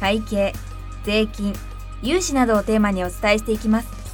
会計税金融資などをテーマにお伝えしていきます。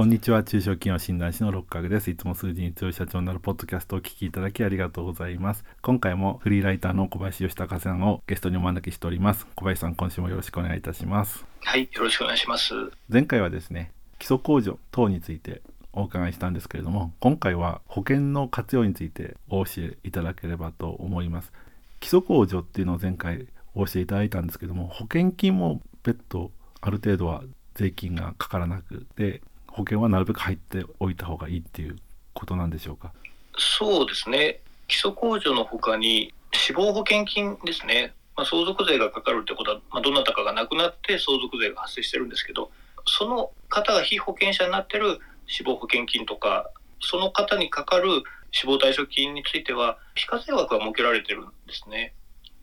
こんにちは。中小企業診断士の六角です。いつも数字に強い社長になるポッドキャストをお聞きいただきありがとうございます。今回もフリーライターの小林義孝さんをゲストにお招きしております。小林さん今週もよろしくお願いいたします。はいよろしくお願いします。前回はですね基礎控除等についてお伺いしたんですけれども今回は保険の活用についてお教えいただければと思います。基礎控除っていうのを前回お教えいただいたんですけども保険金も別途ある程度は税金がかからなくて保険はなるべく入っておいた方がいいっていうことなんでしょうか？そうですね。基礎控除のほかに死亡保険金ですね、まあ、相続税がかかるってことは、まあ、どなたかが亡くなって相続税が発生してるんですけどその方が被保険者になってる死亡保険金とかその方にかかる死亡退職金については非課税枠が設けられてるんですね。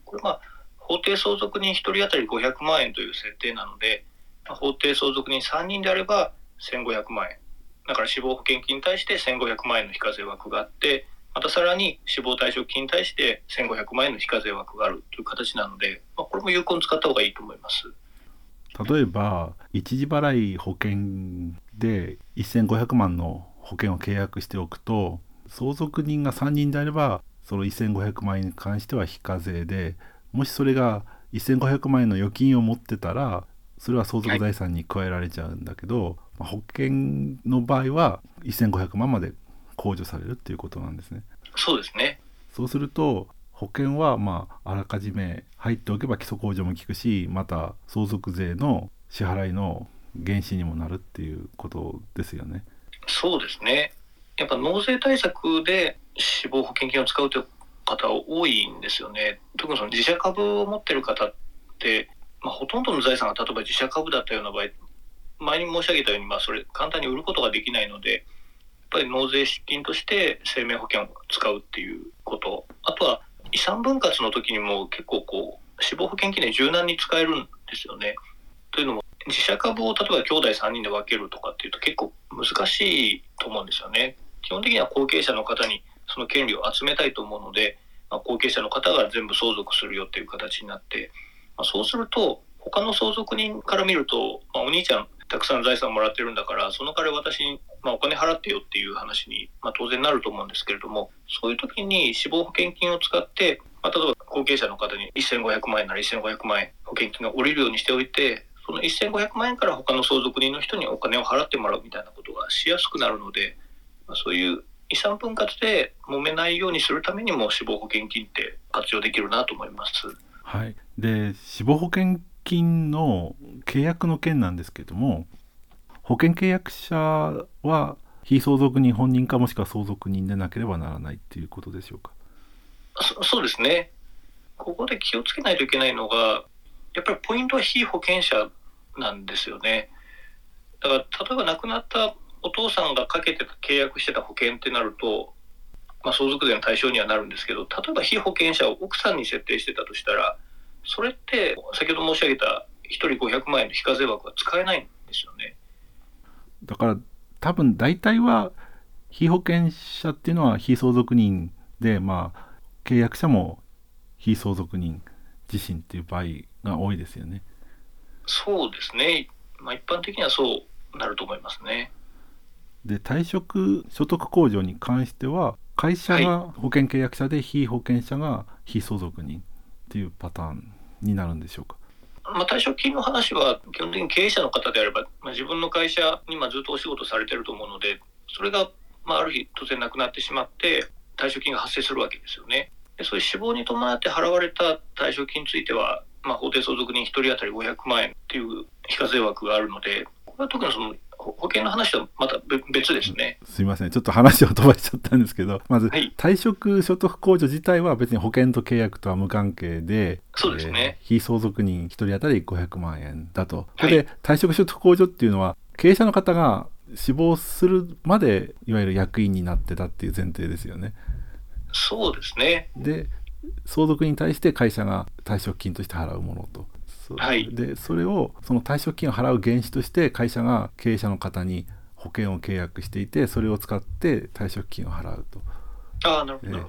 これまあ法定相続人1人当たり500万円という設定なので法定相続人3人であれば1500万円だから死亡保険金に対して1500万円の非課税枠があってまたさらに死亡退職金に対して1500万円の非課税枠があるという形なので、まあ、これも有効に使った方がいいと思います。例えば一時払い保険で1500万の保険を契約しておくと相続人が3人であればその1500万円に関しては非課税でもしそれが1500万円の預金を持ってたらそれは相続財産に加えられちゃうんだけど、はい、保険の場合は1500万まで控除されるっていうことなんですね。そうですねそうすると保険はまああらかじめ入っておけば基礎控除も効くしまた相続税の支払いの原資にもなるっていうことですよね。そうですねやっぱ納税対策で死亡保険金を使うという方多いんですよね。特にその自社株を持ってる方って、まあ、ほとんどの財産が例えば自社株だったような場合前に申し上げたように、まあ、それ簡単に売ることができないのでやっぱり納税資金として生命保険を使うっていうことあとは遺産分割の時にも結構こう死亡保険金で柔軟に使えるんですよね。というのも自社株を例えば兄弟3人で分けるとかっていうと結構難しいと思うんですよね。基本的には後継者の方にその権利を集めたいと思うので、まあ、後継者の方が全部相続するよっていう形になって、まあ、そうすると他の相続人から見ると、まあ、お兄ちゃんたくさん財産もらってるんだからその代わり私に、まあ、お金払ってよっていう話に、まあ、当然なると思うんですけれどもそういう時に死亡保険金を使って、まあ、例えば後継者の方に1500万円なら1500万円保険金が下りるようにしておいてその1500万円から他の相続人の人にお金を払ってもらうみたいなことがしやすくなるので、まあ、そういう遺産分割で揉めないようにするためにも死亡保険金って活用できるなと思います。はい、で死亡保険金の契約の件なんですけども保険契約者は非相続人本人かもしくは相続人でなければならないっていうことでしょうか？そそうですね。ここで気をつけないといけないのがやっぱりポイントは非保険者なんですよね。だから例えば亡くなったお父さんがかけてた契約してた保険ってなると、まあ、相続税の対象にはなるんですけど例えば被保険者を奥さんに設定してたとしたらそれって先ほど申し上げた1人500万円の非課税枠は使えないんですよね。だから多分大体は被保険者っていうのは非相続人でまあ契約者も非相続人自身っていう場合が多いですよね。そうですね。まあ一般的にはそうなると思いますね。で退職所得控除に関しては会社が保険契約者で被保険者が非相続人っていうパターンになるんでしょうか？まあ、退職金の話は基本的に経営者の方であれば、まあ、自分の会社にまずっとお仕事されてると思うのでそれがまあある日突然なくなってしまって退職金が発生するわけですよね。でそういう死亡に伴って払われた退職金については、まあ、法定相続人1人当たり500万円っていう非課税枠があるのでこれは特にその保保険の話とはまた別ですね。すいませんちょっと話を飛ばしちゃったんですけどまず、はい、退職所得控除自体は別に保険と契約とは無関係でそうですね、えー、非相続人1人当たり500万円だと。はい、で退職所得控除っていうのは経営者の方が死亡するまでいわゆる役員になってたっていう前提ですよね。そうですねで相続に対して会社が退職金として払うものと。はい、でそれをその退職金を払う原資として会社が経営者の方に保険を契約していてそれを使って退職金を払うと。あなるほど、えー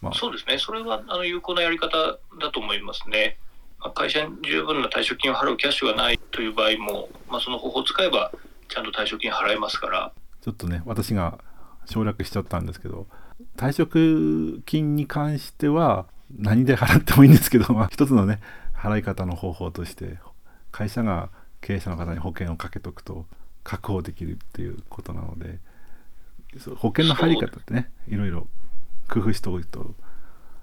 まあ、そうですね。それはあの有効なやり方だと思いますね。まあ、会社に十分な退職金を払うキャッシュがないという場合も、まあ、その方法を使えばちゃんと退職金払えますから。ちょっとね私が省略しちゃったんですけど退職金に関しては何で払ってもいいんですけど、まあ、一つのね払い方の方法として会社が経営者の方に保険をかけとくと確保できるっていうことなので保険の入り方ってねいろいろ工夫しておくと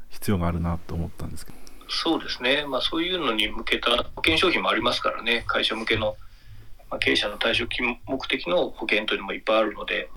必要があるなと思ったんですけど。そうですね、まあ、そういうのに向けた保険商品もありますからね。会社向けの、まあ、経営者の退職金目的の保険というのもいっぱいあるので。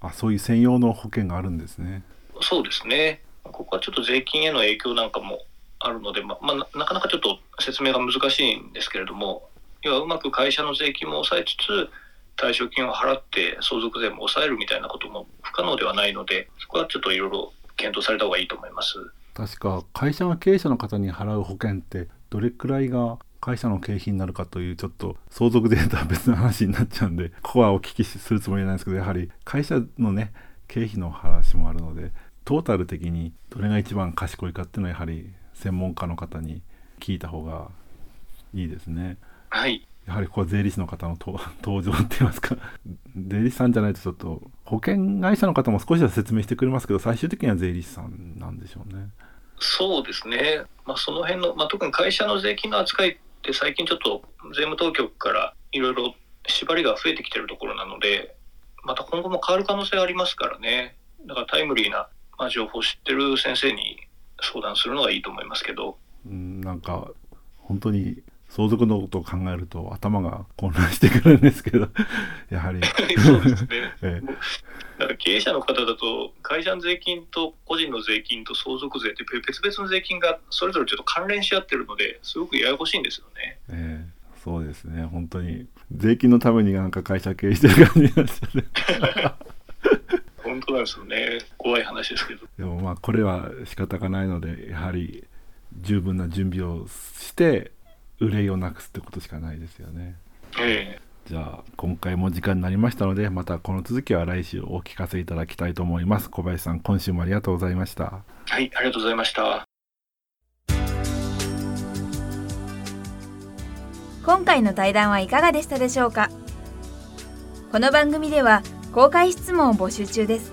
あそういう専用の保険があるんですね。そうですね。ここはちょっと税金への影響なんかもあるので、まあ、まあ、なかなかちょっと説明が難しいんですけれども要はうまく会社の税金も抑えつつ退職金を払って相続税も抑えるみたいなことも不可能ではないのでそこはちょっといろいろ検討された方がいいと思います。確か会社が経営者の方に払う保険ってどれくらいが会社の経費になるかというちょっと相続税とは別の話になっちゃうんでここはお聞きするつもりなんですけどやはり会社のね経費の話もあるのでトータル的にどれが一番賢いかっていうのはやはり専門家の方に聞いた方がいいですね。はい。やはりここは税理士の方の登場って言いますか税理士さんじゃないとちょっと保険会社の方も少しは説明してくれますけど最終的には税理士さんなんでしょうね。そうですね、まあ、その辺の、まあ、特に会社の税金の扱いって最近ちょっと税務当局からいろいろ縛りが増えてきてるところなのでまた今後も変わる可能性ありますからねだからタイムリーな、まあ、情報を知ってる先生に相談するのがいいと思いますけど。うんなんか本当に相続のことを考えると頭が混乱してくるんですけど。やはり。そうですね、ええ、だから経営者の方だと会社の税金と個人の税金と相続税って別々の税金がそれぞれちょっと関連し合ってるのですごくややこしいんですよね。ええ。そうですね。本当に。税金のためになんか会社経営してる感じなんですよね。ですよね。怖い話ですけど。でもまあこれは仕方がないのでやはり十分な準備をして憂いをなくすってことしかないですよね。ええ。じゃあ今回も時間になりましたのでまたこの続きは来週お聞かせいただきたいと思います。小林さん今週もありがとうございました。はいありがとうございました。今回の対談はいかがでしたでしょうか？この番組では公開質問を募集中です